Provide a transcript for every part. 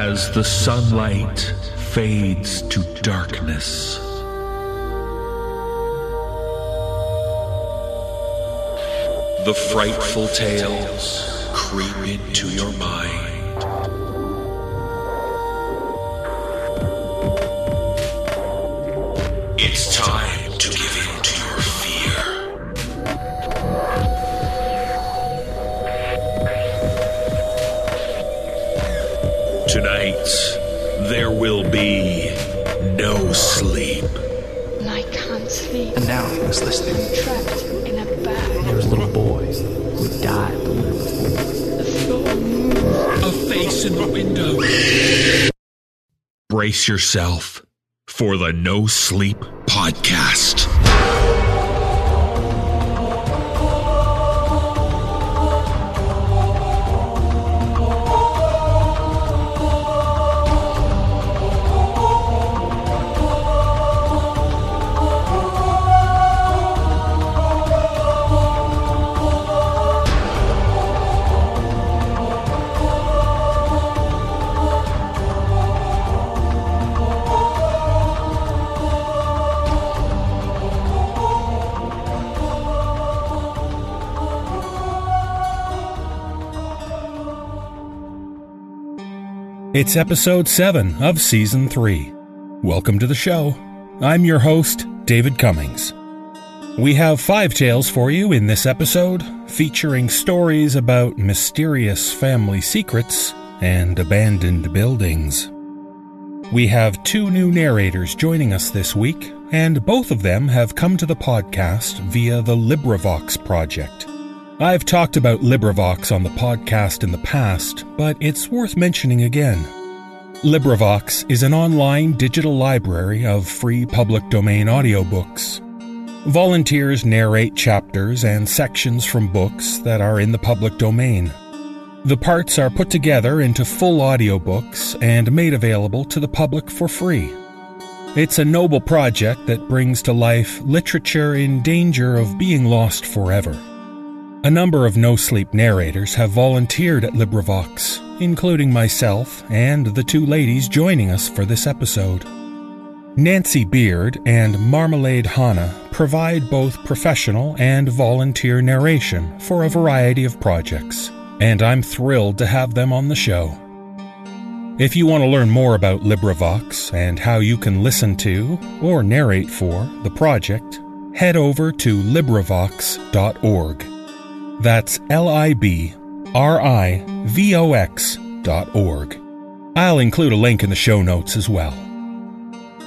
as the sunlight fades to darkness. The frightful tales creep into your mind. It's time there will be no sleep. And I can't sleep. And now he was listening. Trapped in a bag. There was a little boy who died the night before. The floor moves. A face in the window. Brace yourself for the No Sleep Podcast. It's episode 7 of season 3. Welcome to the show. I'm your host, David Cummings. We have five tales for you in this episode, featuring stories about mysterious family secrets and abandoned buildings. We have two new narrators joining us this week, and both of them have come to the podcast via the LibriVox project. I've talked about LibriVox on the podcast in the past, but it's worth mentioning again. LibriVox is an online digital library of free public domain audiobooks. Volunteers narrate chapters and sections from books that are in the public domain. The parts are put together into full audiobooks and made available to the public for free. It's a noble project that brings to life literature in danger of being lost forever. A number of no sleep narrators have volunteered at LibriVox, including myself and the two ladies joining us for this episode. Nancy Beard and Marmalade Hanna provide both professional and volunteer narration for a variety of projects, and I'm thrilled to have them on the show. If you want to learn more about LibriVox and how you can listen to or narrate for the project, head over to LibriVox.org. That's L I B R I V O X dot org. I'll include a link in the show notes as well.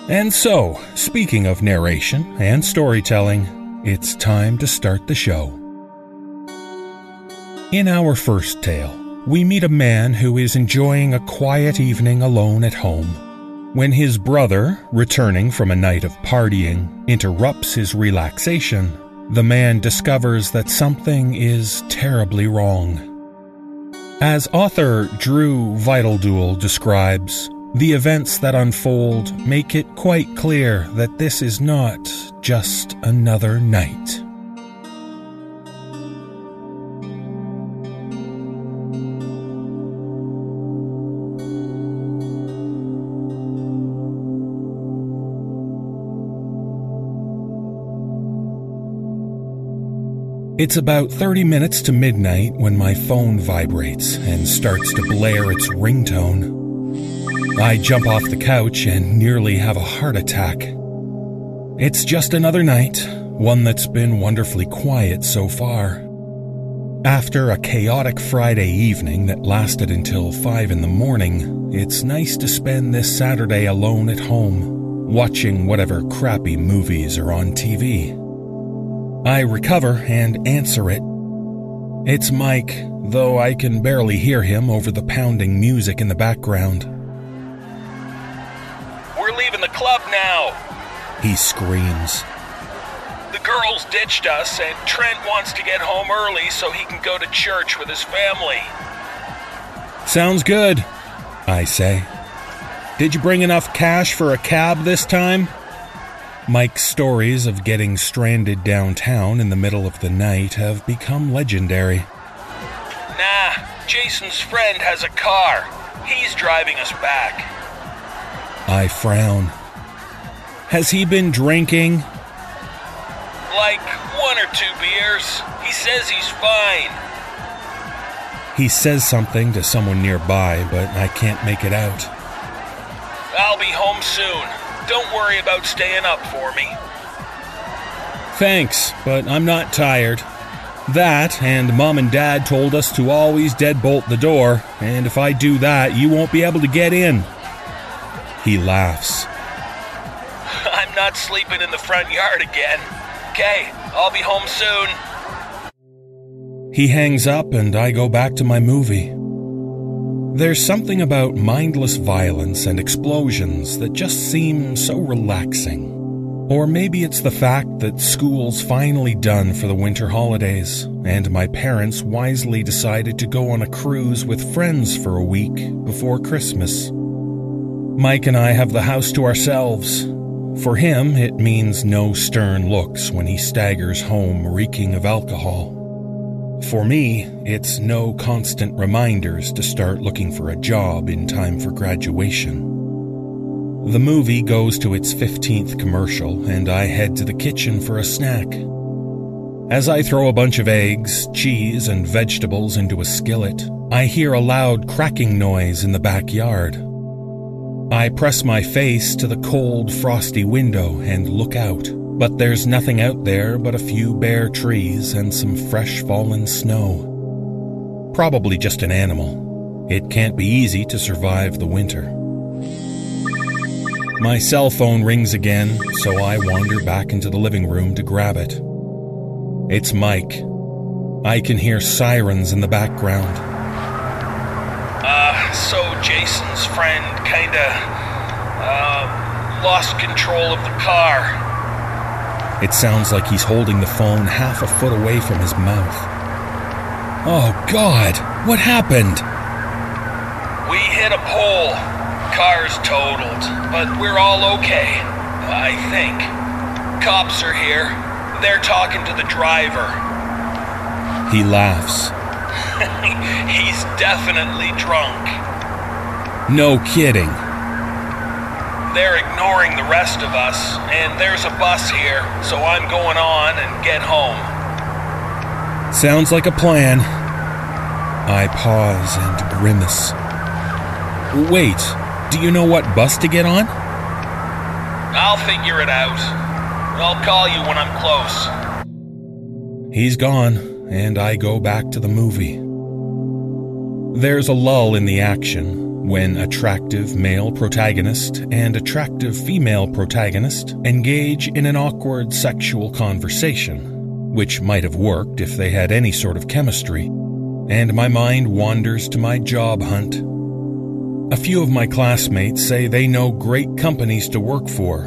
And so, speaking of narration and storytelling, it's time to start the show. In our first tale, we meet a man who is enjoying a quiet evening alone at home when his brother, returning from a night of partying, interrupts his relaxation the man discovers that something is terribly wrong. As author Drew Vitalduel describes, the events that unfold make it quite clear that this is not just another night. It's about 30 minutes to midnight when my phone vibrates and starts to blare its ringtone. I jump off the couch and nearly have a heart attack. It's just another night, one that's been wonderfully quiet so far. After a chaotic Friday evening that lasted until 5 in the morning, it's nice to spend this Saturday alone at home, watching whatever crappy movies are on TV. I recover and answer it. It's Mike, though I can barely hear him over the pounding music in the background. We're leaving the club now. He screams. The girls ditched us, and Trent wants to get home early so he can go to church with his family. Sounds good, I say. Did you bring enough cash for a cab this time? Mike's stories of getting stranded downtown in the middle of the night have become legendary. Nah, Jason's friend has a car. He's driving us back. I frown. Has he been drinking? Like one or two beers. He says he's fine. He says something to someone nearby, but I can't make it out. I'll be home soon. Don't worry about staying up for me. Thanks, but I'm not tired. That, and mom and dad told us to always deadbolt the door, and if I do that, you won't be able to get in. He laughs. I'm not sleeping in the front yard again. Okay, I'll be home soon. He hangs up, and I go back to my movie. There's something about mindless violence and explosions that just seem so relaxing. Or maybe it's the fact that school's finally done for the winter holidays, and my parents wisely decided to go on a cruise with friends for a week before Christmas. Mike and I have the house to ourselves. For him, it means no stern looks when he staggers home reeking of alcohol. For me, it's no constant reminders to start looking for a job in time for graduation. The movie goes to its 15th commercial, and I head to the kitchen for a snack. As I throw a bunch of eggs, cheese, and vegetables into a skillet, I hear a loud cracking noise in the backyard. I press my face to the cold, frosty window and look out, but there's nothing out there but a few bare trees and some fresh fallen snow. Probably just an animal. It can't be easy to survive the winter. My cell phone rings again, so I wander back into the living room to grab it. It's Mike. I can hear sirens in the background. Uh, so Jason's friend kinda, uh, lost control of the car. It sounds like he's holding the phone half a foot away from his mouth. Oh, God! What happened? We hit a pole. Car's totaled, but we're all okay. I think. Cops are here. They're talking to the driver. He laughs. He's definitely drunk. No kidding. They're ignoring the rest of us, and there's a bus here, so I'm going on and get home. Sounds like a plan. I pause and grimace. Wait, do you know what bus to get on? I'll figure it out. I'll call you when I'm close. He's gone, and I go back to the movie. There's a lull in the action when attractive male protagonist and attractive female protagonist engage in an awkward sexual conversation, which might have worked if they had any sort of chemistry, and my mind wanders to my job hunt. A few of my classmates say they know great companies to work for.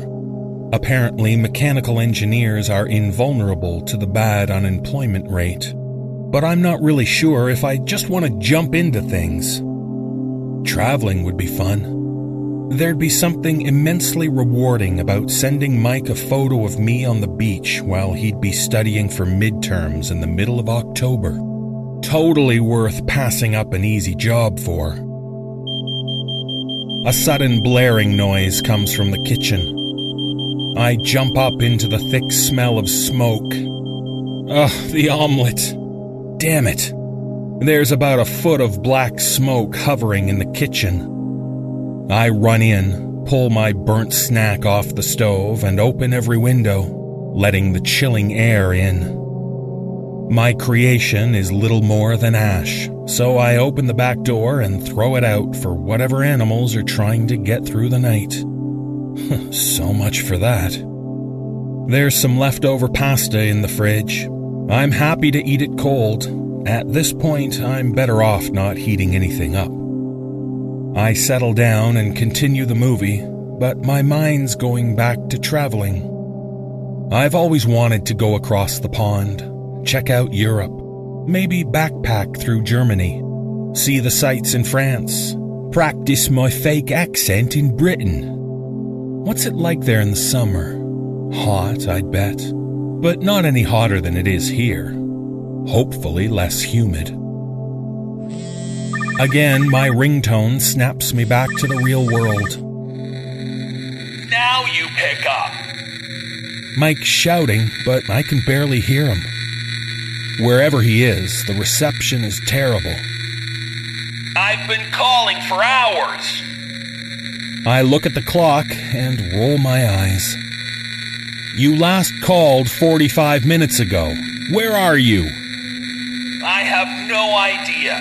Apparently, mechanical engineers are invulnerable to the bad unemployment rate but I'm not really sure if I just want to jump into things. Traveling would be fun. There'd be something immensely rewarding about sending Mike a photo of me on the beach while he'd be studying for midterms in the middle of October. Totally worth passing up an easy job for. A sudden blaring noise comes from the kitchen. I jump up into the thick smell of smoke. Ugh, the omelette. Damn it. There's about a foot of black smoke hovering in the kitchen. I run in, pull my burnt snack off the stove, and open every window, letting the chilling air in. My creation is little more than ash, so I open the back door and throw it out for whatever animals are trying to get through the night. so much for that. There's some leftover pasta in the fridge, I'm happy to eat it cold. At this point, I'm better off not heating anything up. I settle down and continue the movie, but my mind's going back to traveling. I've always wanted to go across the pond, check out Europe, maybe backpack through Germany, see the sights in France, practice my fake accent in Britain. What's it like there in the summer? Hot, I'd bet but not any hotter than it is here. Hopefully less humid. Again, my ringtone snaps me back to the real world. Now you pick up. Mike's shouting, but I can barely hear him. Wherever he is, the reception is terrible. I've been calling for hours. I look at the clock and roll my eyes. You last called 45 minutes ago. Where are you? I have no idea.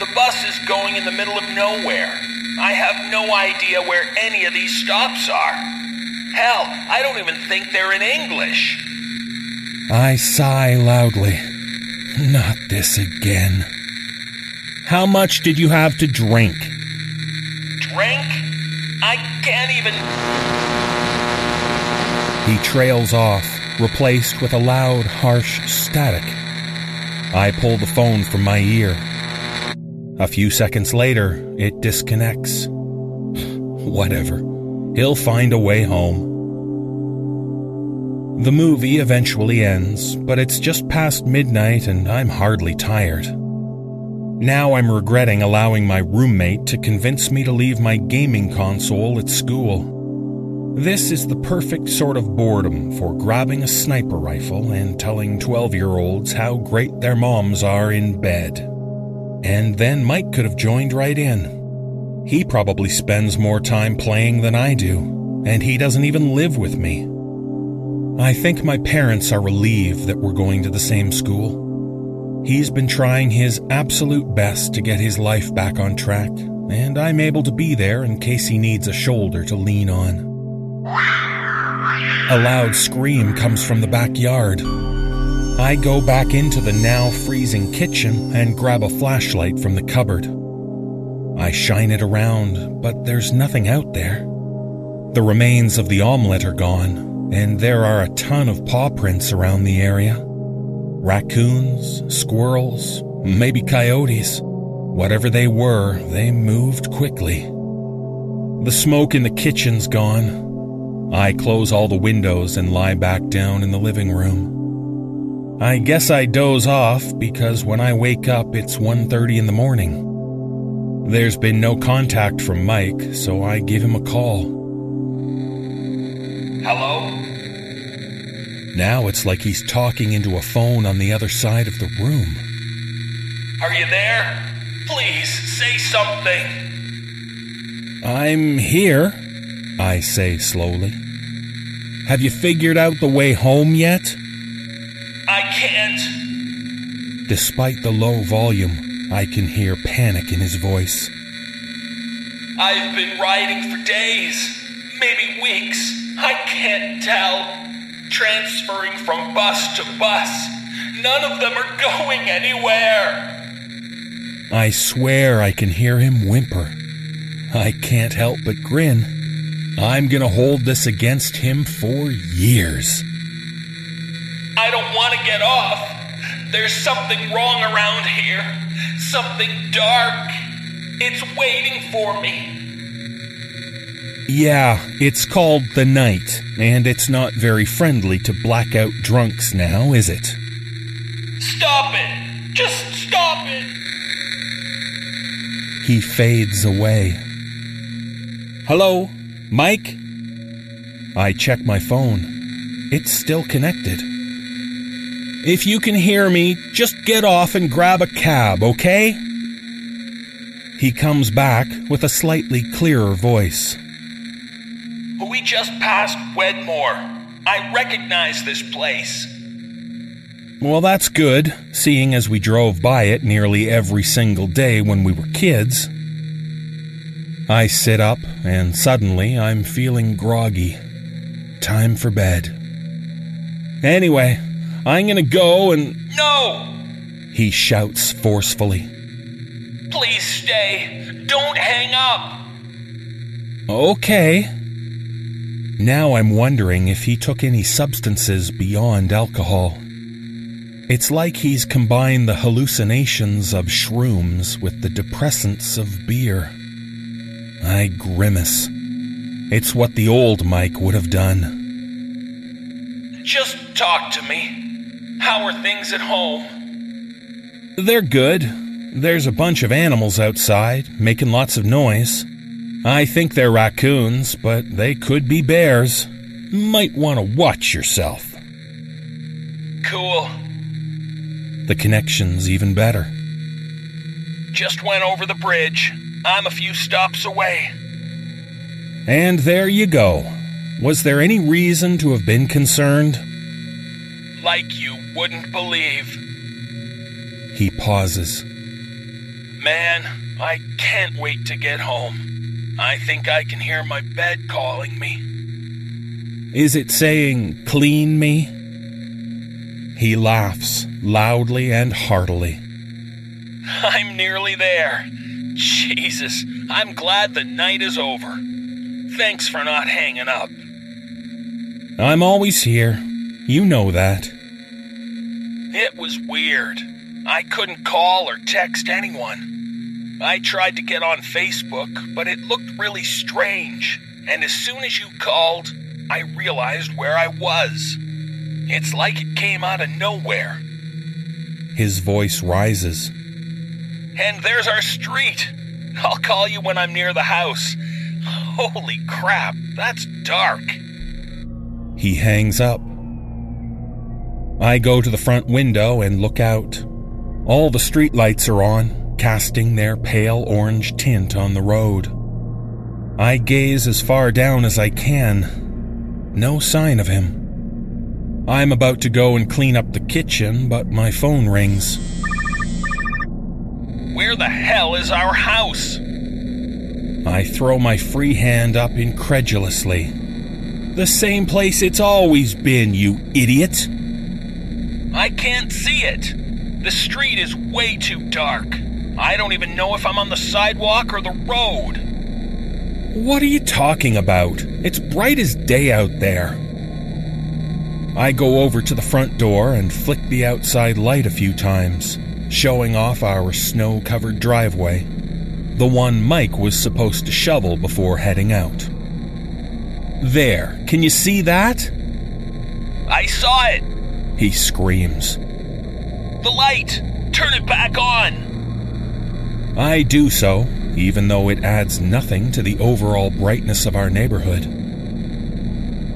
The bus is going in the middle of nowhere. I have no idea where any of these stops are. Hell, I don't even think they're in English. I sigh loudly. Not this again. How much did you have to drink? Drink? I can't even. He trails off, replaced with a loud, harsh static. I pull the phone from my ear. A few seconds later, it disconnects. Whatever. He'll find a way home. The movie eventually ends, but it's just past midnight and I'm hardly tired. Now I'm regretting allowing my roommate to convince me to leave my gaming console at school. This is the perfect sort of boredom for grabbing a sniper rifle and telling 12 year olds how great their moms are in bed. And then Mike could have joined right in. He probably spends more time playing than I do, and he doesn't even live with me. I think my parents are relieved that we're going to the same school. He's been trying his absolute best to get his life back on track, and I'm able to be there in case he needs a shoulder to lean on. A loud scream comes from the backyard. I go back into the now freezing kitchen and grab a flashlight from the cupboard. I shine it around, but there's nothing out there. The remains of the omelette are gone, and there are a ton of paw prints around the area. Raccoons, squirrels, maybe coyotes. Whatever they were, they moved quickly. The smoke in the kitchen's gone. I close all the windows and lie back down in the living room. I guess I doze off because when I wake up it's 1:30 in the morning. There's been no contact from Mike, so I give him a call. Hello? Now it's like he's talking into a phone on the other side of the room. Are you there? Please say something. I'm here, I say slowly. Have you figured out the way home yet? I can't. Despite the low volume, I can hear panic in his voice. I've been riding for days, maybe weeks. I can't tell. Transferring from bus to bus. None of them are going anywhere. I swear I can hear him whimper. I can't help but grin. I'm gonna hold this against him for years. I don't want to get off. There's something wrong around here. Something dark. It's waiting for me. Yeah, it's called The Night, and it's not very friendly to blackout drunks now, is it? Stop it! Just stop it! He fades away. Hello, Mike? I check my phone. It's still connected. If you can hear me, just get off and grab a cab, okay? He comes back with a slightly clearer voice. We just passed Wedmore. I recognize this place. Well, that's good, seeing as we drove by it nearly every single day when we were kids. I sit up, and suddenly I'm feeling groggy. Time for bed. Anyway, I'm gonna go and. No! He shouts forcefully. Please stay. Don't hang up. Okay. Now I'm wondering if he took any substances beyond alcohol. It's like he's combined the hallucinations of shrooms with the depressants of beer. I grimace. It's what the old Mike would have done. Just talk to me. How are things at home? They're good. There's a bunch of animals outside, making lots of noise. I think they're raccoons, but they could be bears. Might want to watch yourself. Cool. The connection's even better. Just went over the bridge. I'm a few stops away. And there you go. Was there any reason to have been concerned? Like you wouldn't believe. He pauses. Man, I can't wait to get home. I think I can hear my bed calling me. Is it saying, clean me? He laughs loudly and heartily. I'm nearly there. Jesus, I'm glad the night is over. Thanks for not hanging up. I'm always here. You know that. It was weird. I couldn't call or text anyone. I tried to get on Facebook, but it looked really strange. And as soon as you called, I realized where I was. It's like it came out of nowhere. His voice rises. And there's our street. I'll call you when I'm near the house. Holy crap, that's dark. He hangs up. I go to the front window and look out. All the streetlights are on, casting their pale orange tint on the road. I gaze as far down as I can. No sign of him. I'm about to go and clean up the kitchen, but my phone rings. Where the hell is our house? I throw my free hand up incredulously. The same place it's always been, you idiot! I can't see it. The street is way too dark. I don't even know if I'm on the sidewalk or the road. What are you talking about? It's bright as day out there. I go over to the front door and flick the outside light a few times, showing off our snow covered driveway, the one Mike was supposed to shovel before heading out. There, can you see that? I saw it. He screams. The light. Turn it back on. I do so, even though it adds nothing to the overall brightness of our neighborhood.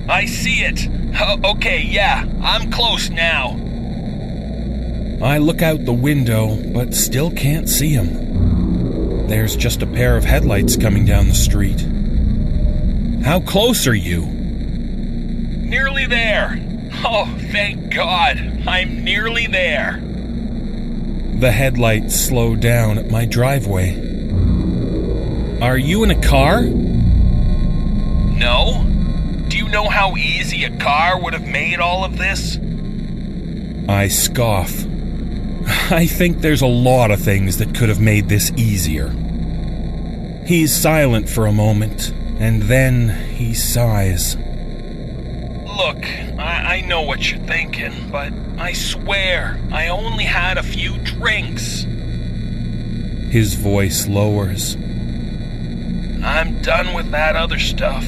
I see it. Uh, okay, yeah, I'm close now. I look out the window, but still can't see him. There's just a pair of headlights coming down the street. How close are you? Nearly there. Oh, thank God. I'm nearly there. The headlights slow down at my driveway. Are you in a car? No? Do you know how easy a car would have made all of this? I scoff. I think there's a lot of things that could have made this easier. He's silent for a moment, and then he sighs. Look, I, I know what you're thinking, but I swear I only had a few drinks. His voice lowers. I'm done with that other stuff.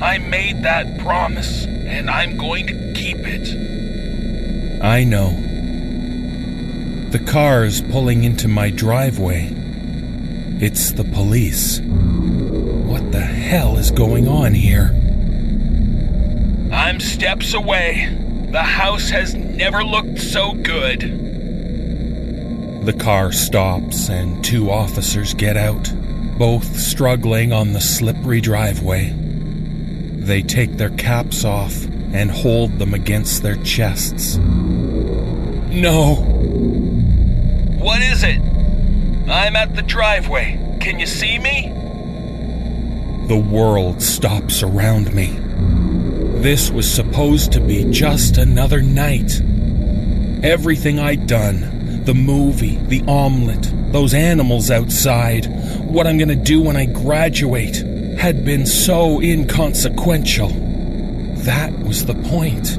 I made that promise, and I'm going to keep it. I know. The car's pulling into my driveway. It's the police. What the hell is going on here? I'm steps away. The house has never looked so good. The car stops and two officers get out, both struggling on the slippery driveway. They take their caps off and hold them against their chests. No! What is it? I'm at the driveway. Can you see me? The world stops around me. This was supposed to be just another night. Everything I'd done the movie, the omelet, those animals outside, what I'm gonna do when I graduate had been so inconsequential. That was the point.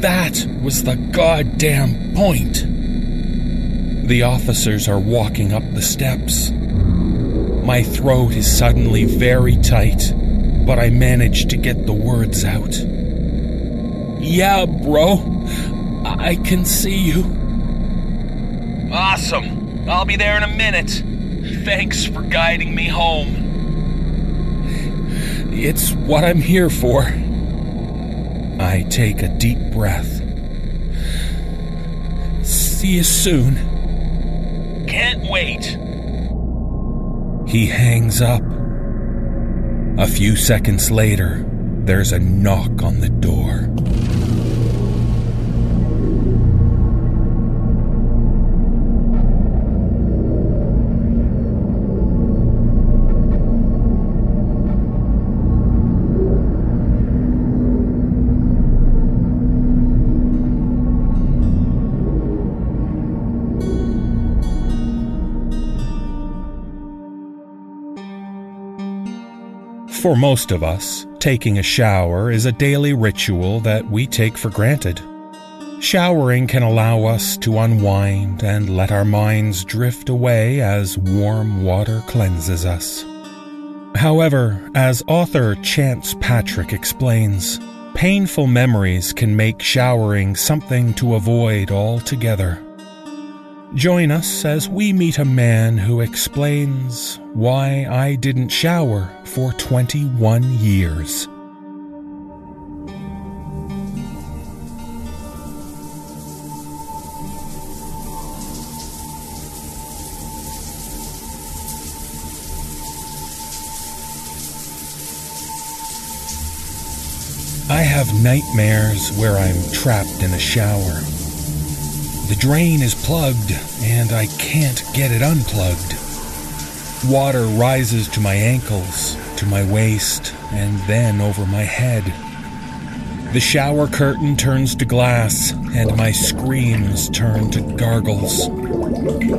That was the goddamn point. The officers are walking up the steps. My throat is suddenly very tight, but I manage to get the words out. Yeah, bro. I can see you. Awesome. I'll be there in a minute. Thanks for guiding me home. It's what I'm here for. I take a deep breath. See you soon. Wait. He hangs up. A few seconds later, there's a knock on the door. For most of us, taking a shower is a daily ritual that we take for granted. Showering can allow us to unwind and let our minds drift away as warm water cleanses us. However, as author Chance Patrick explains, painful memories can make showering something to avoid altogether. Join us as we meet a man who explains why I didn't shower for 21 years. I have nightmares where I'm trapped in a shower. The drain is plugged and I can't get it unplugged. Water rises to my ankles, to my waist, and then over my head. The shower curtain turns to glass, and my screams turn to gargles.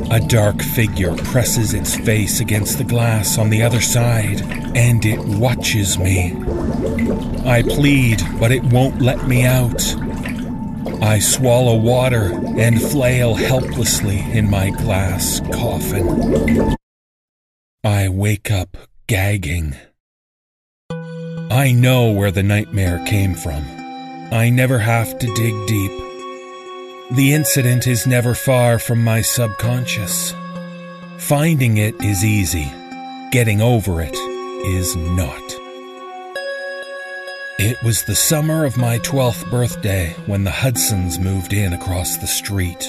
A dark figure presses its face against the glass on the other side, and it watches me. I plead, but it won't let me out. I swallow water and flail helplessly in my glass coffin. I wake up gagging. I know where the nightmare came from. I never have to dig deep. The incident is never far from my subconscious. Finding it is easy. Getting over it is not. It was the summer of my 12th birthday when the Hudsons moved in across the street.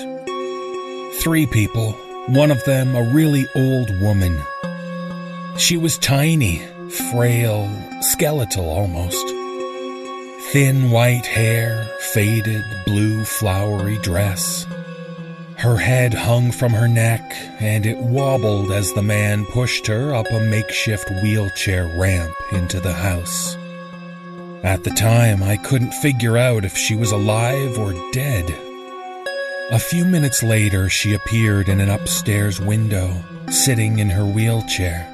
Three people, one of them a really old woman. She was tiny, frail, skeletal almost. Thin white hair, faded blue flowery dress. Her head hung from her neck, and it wobbled as the man pushed her up a makeshift wheelchair ramp into the house. At the time, I couldn't figure out if she was alive or dead. A few minutes later, she appeared in an upstairs window, sitting in her wheelchair.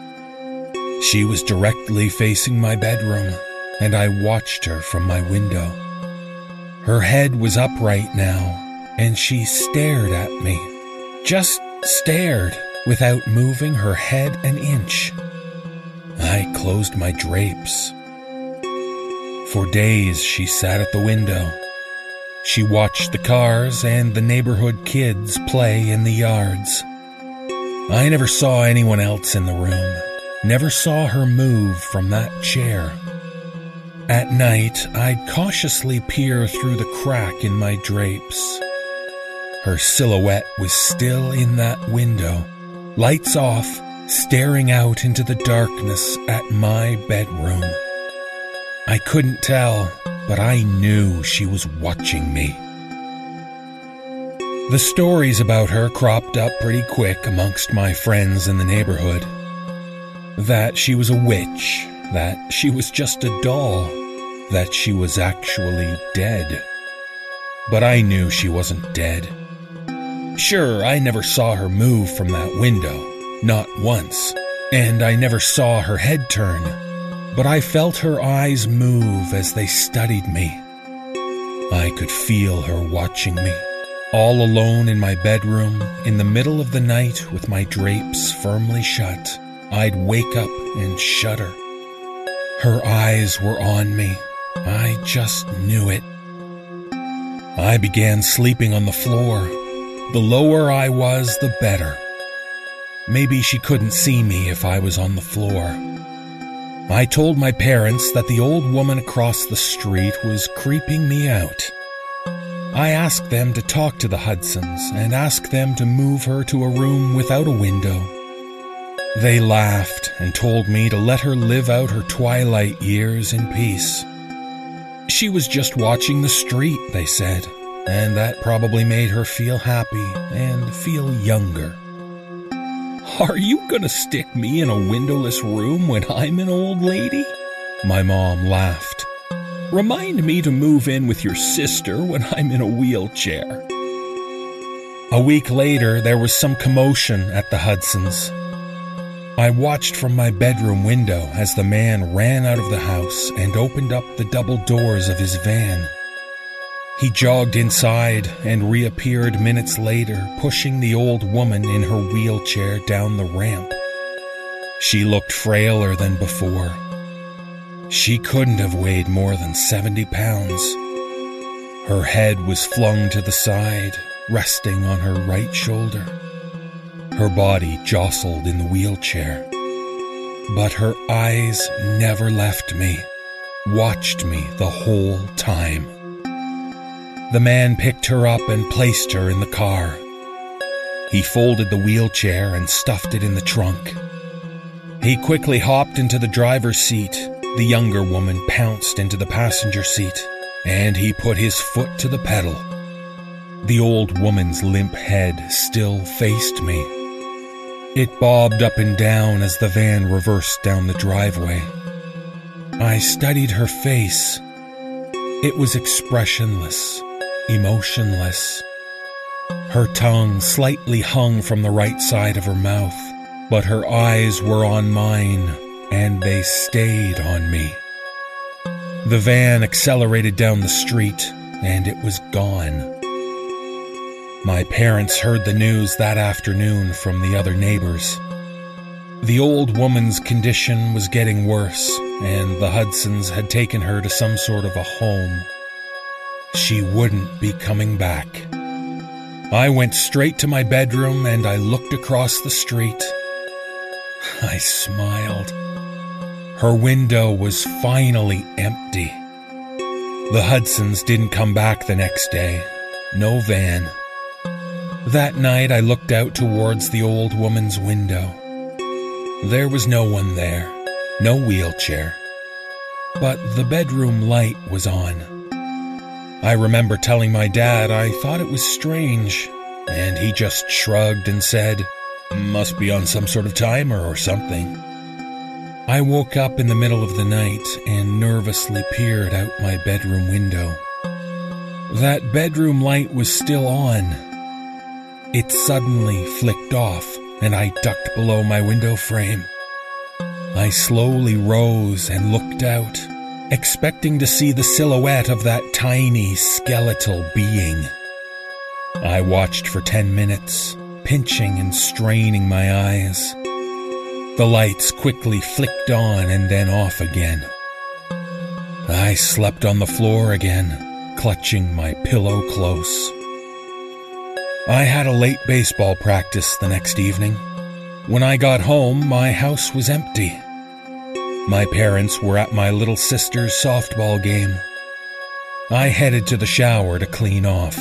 She was directly facing my bedroom, and I watched her from my window. Her head was upright now, and she stared at me. Just stared without moving her head an inch. I closed my drapes. For days she sat at the window. She watched the cars and the neighborhood kids play in the yards. I never saw anyone else in the room, never saw her move from that chair. At night, I'd cautiously peer through the crack in my drapes. Her silhouette was still in that window, lights off, staring out into the darkness at my bedroom. I couldn't tell, but I knew she was watching me. The stories about her cropped up pretty quick amongst my friends in the neighborhood. That she was a witch, that she was just a doll, that she was actually dead. But I knew she wasn't dead. Sure, I never saw her move from that window, not once, and I never saw her head turn, but I felt her eyes move as they studied me. I could feel her watching me, all alone in my bedroom, in the middle of the night with my drapes firmly shut. I'd wake up and shudder. Her eyes were on me. I just knew it. I began sleeping on the floor. The lower I was, the better. maybe she couldn't see me if I was on the floor. I told my parents that the old woman across the street was creeping me out. I asked them to talk to the Hudsons and ask them to move her to a room without a window. They laughed and told me to let her live out her twilight years in peace. She was just watching the street, they said, and that probably made her feel happy and feel younger. Are you gonna stick me in a windowless room when I'm an old lady? My mom laughed. Remind me to move in with your sister when I'm in a wheelchair. A week later, there was some commotion at the Hudsons. I watched from my bedroom window as the man ran out of the house and opened up the double doors of his van. He jogged inside and reappeared minutes later, pushing the old woman in her wheelchair down the ramp. She looked frailer than before. She couldn't have weighed more than 70 pounds. Her head was flung to the side, resting on her right shoulder. Her body jostled in the wheelchair. But her eyes never left me, watched me the whole time. The man picked her up and placed her in the car. He folded the wheelchair and stuffed it in the trunk. He quickly hopped into the driver's seat. The younger woman pounced into the passenger seat, and he put his foot to the pedal. The old woman's limp head still faced me. It bobbed up and down as the van reversed down the driveway. I studied her face. It was expressionless, emotionless. Her tongue slightly hung from the right side of her mouth, but her eyes were on mine, and they stayed on me. The van accelerated down the street, and it was gone. My parents heard the news that afternoon from the other neighbors. The old woman's condition was getting worse, and the Hudsons had taken her to some sort of a home. She wouldn't be coming back. I went straight to my bedroom and I looked across the street. I smiled. Her window was finally empty. The Hudsons didn't come back the next day. No van. That night I looked out towards the old woman's window. There was no one there, no wheelchair. But the bedroom light was on. I remember telling my dad I thought it was strange, and he just shrugged and said, Must be on some sort of timer or something. I woke up in the middle of the night and nervously peered out my bedroom window. That bedroom light was still on. It suddenly flicked off, and I ducked below my window frame. I slowly rose and looked out, expecting to see the silhouette of that tiny skeletal being. I watched for ten minutes, pinching and straining my eyes. The lights quickly flicked on and then off again. I slept on the floor again, clutching my pillow close. I had a late baseball practice the next evening. When I got home, my house was empty. My parents were at my little sister's softball game. I headed to the shower to clean off.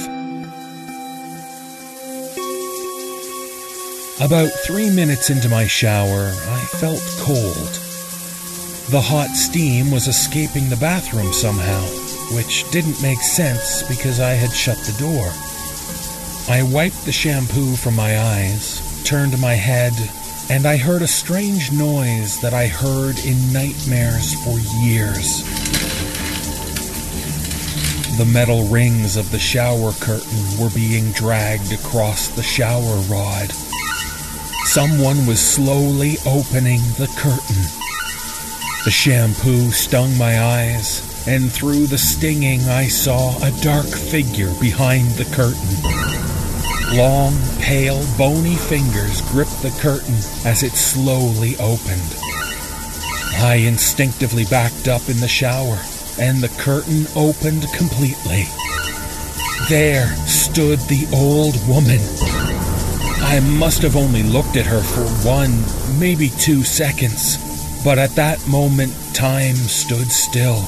About three minutes into my shower, I felt cold. The hot steam was escaping the bathroom somehow, which didn't make sense because I had shut the door. I wiped the shampoo from my eyes, turned my head, and I heard a strange noise that I heard in nightmares for years. The metal rings of the shower curtain were being dragged across the shower rod. Someone was slowly opening the curtain. The shampoo stung my eyes, and through the stinging, I saw a dark figure behind the curtain. Long, pale, bony fingers gripped the curtain as it slowly opened. I instinctively backed up in the shower, and the curtain opened completely. There stood the old woman. I must have only looked at her for one, maybe two seconds, but at that moment, time stood still.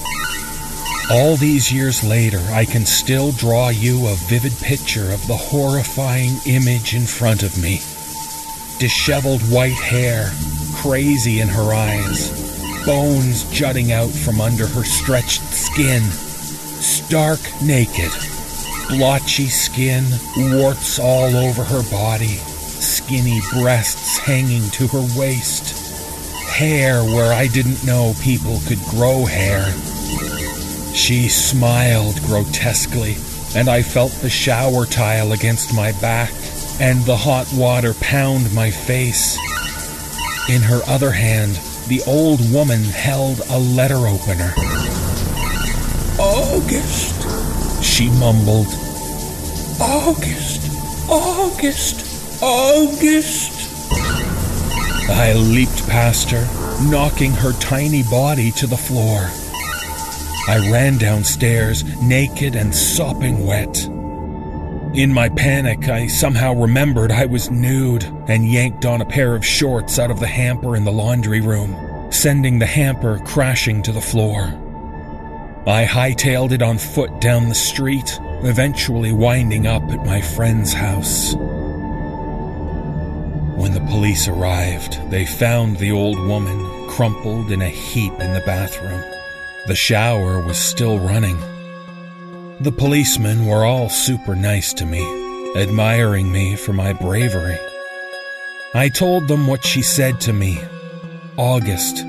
All these years later, I can still draw you a vivid picture of the horrifying image in front of me. Disheveled white hair, crazy in her eyes, bones jutting out from under her stretched skin, stark naked, blotchy skin, warts all over her body, skinny breasts hanging to her waist, hair where I didn't know people could grow hair. She smiled grotesquely, and I felt the shower tile against my back and the hot water pound my face. In her other hand, the old woman held a letter opener. August, she mumbled. August, August, August. I leaped past her, knocking her tiny body to the floor. I ran downstairs, naked and sopping wet. In my panic, I somehow remembered I was nude and yanked on a pair of shorts out of the hamper in the laundry room, sending the hamper crashing to the floor. I hightailed it on foot down the street, eventually winding up at my friend's house. When the police arrived, they found the old woman crumpled in a heap in the bathroom. The shower was still running. The policemen were all super nice to me, admiring me for my bravery. I told them what she said to me, August,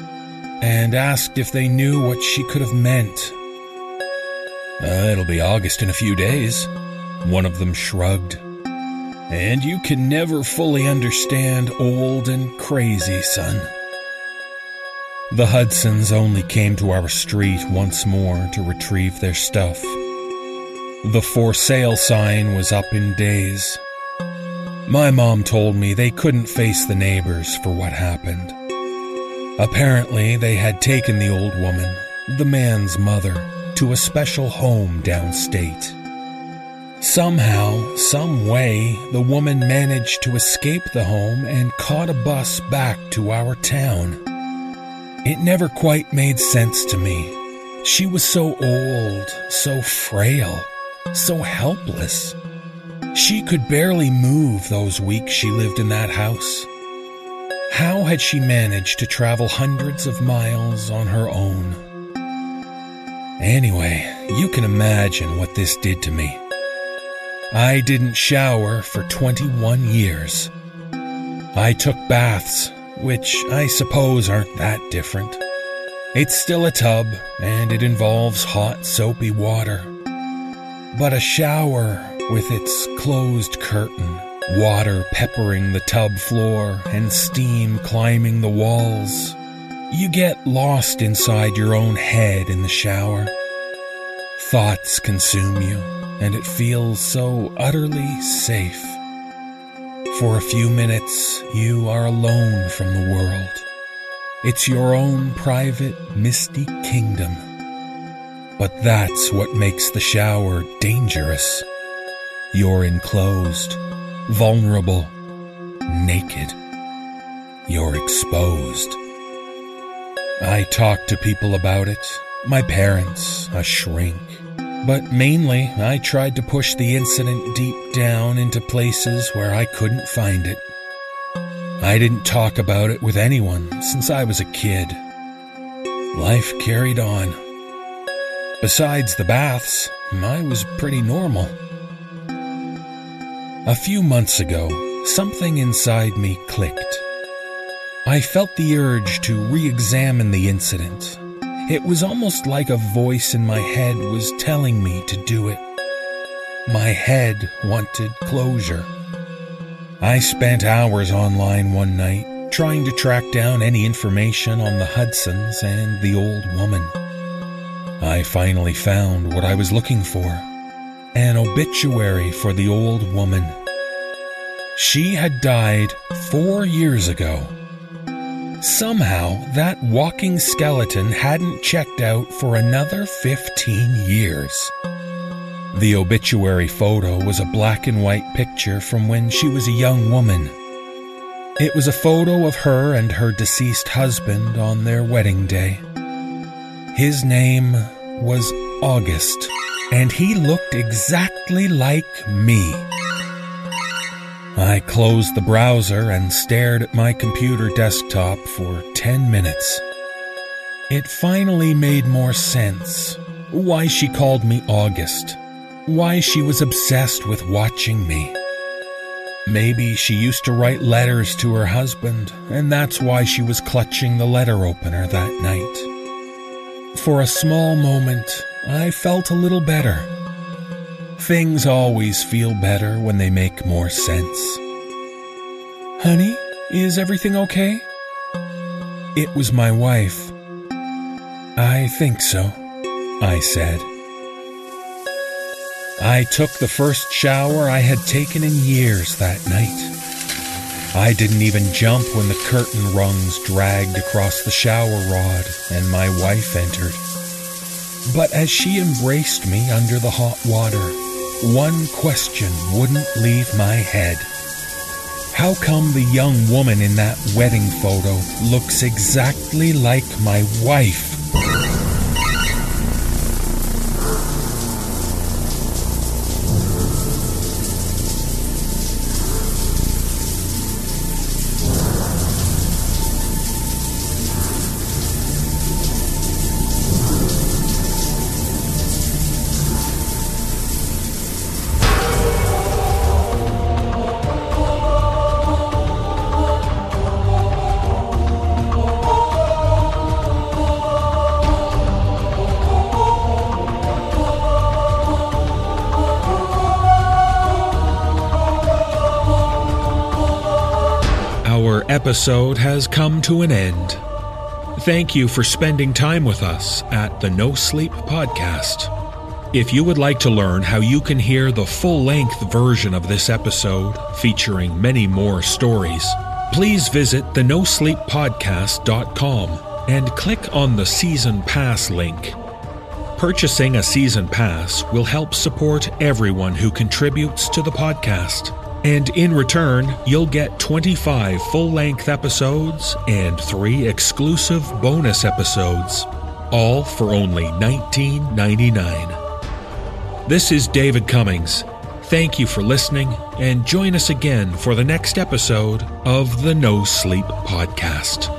and asked if they knew what she could have meant. Uh, it'll be August in a few days, one of them shrugged. And you can never fully understand old and crazy, son. The Hudsons only came to our street once more to retrieve their stuff. The for sale sign was up in days. My mom told me they couldn't face the neighbors for what happened. Apparently, they had taken the old woman, the man's mother, to a special home downstate. Somehow, some way, the woman managed to escape the home and caught a bus back to our town. It never quite made sense to me. She was so old, so frail, so helpless. She could barely move those weeks she lived in that house. How had she managed to travel hundreds of miles on her own? Anyway, you can imagine what this did to me. I didn't shower for 21 years. I took baths, which I suppose aren't that different. It's still a tub, and it involves hot, soapy water. But a shower with its closed curtain, water peppering the tub floor, and steam climbing the walls, you get lost inside your own head in the shower. Thoughts consume you, and it feels so utterly safe. For a few minutes, you are alone from the world. It's your own private, misty kingdom. But that's what makes the shower dangerous. You're enclosed, vulnerable, naked. You're exposed. I talk to people about it, my parents, a shrink. But mainly, I tried to push the incident deep down into places where I couldn't find it. I didn't talk about it with anyone since I was a kid. Life carried on. Besides the baths, I was pretty normal. A few months ago, something inside me clicked. I felt the urge to re examine the incident it was almost like a voice in my head was telling me to do it. My head wanted closure. I spent hours online one night trying to track down any information on the Hudsons and the old woman. I finally found what I was looking for an obituary for the old woman. She had died four years ago Somehow, that walking skeleton hadn't checked out for another 15 years. The obituary photo was a black and white picture from when she was a young woman. It was a photo of her and her deceased husband on their wedding day. His name was August, and he looked exactly like me. I closed the browser and stared at my computer desktop for 10 minutes. It finally made more sense why she called me August, why she was obsessed with watching me. Maybe she used to write letters to her husband, and that's why she was clutching the letter opener that night. For a small moment, I felt a little better. Things always feel better when they make more sense. Honey, is everything okay? It was my wife. I think so, I said. I took the first shower I had taken in years that night. I didn't even jump when the curtain rungs dragged across the shower rod and my wife entered. But as she embraced me under the hot water, one question wouldn't leave my head. How come the young woman in that wedding photo looks exactly like my wife? Episode has come to an end. Thank you for spending time with us at the No Sleep Podcast. If you would like to learn how you can hear the full length version of this episode, featuring many more stories, please visit the nosleeppodcast.com and click on the Season Pass link. Purchasing a season pass will help support everyone who contributes to the podcast. And in return, you'll get 25 full length episodes and three exclusive bonus episodes, all for only $19.99. This is David Cummings. Thank you for listening, and join us again for the next episode of the No Sleep Podcast.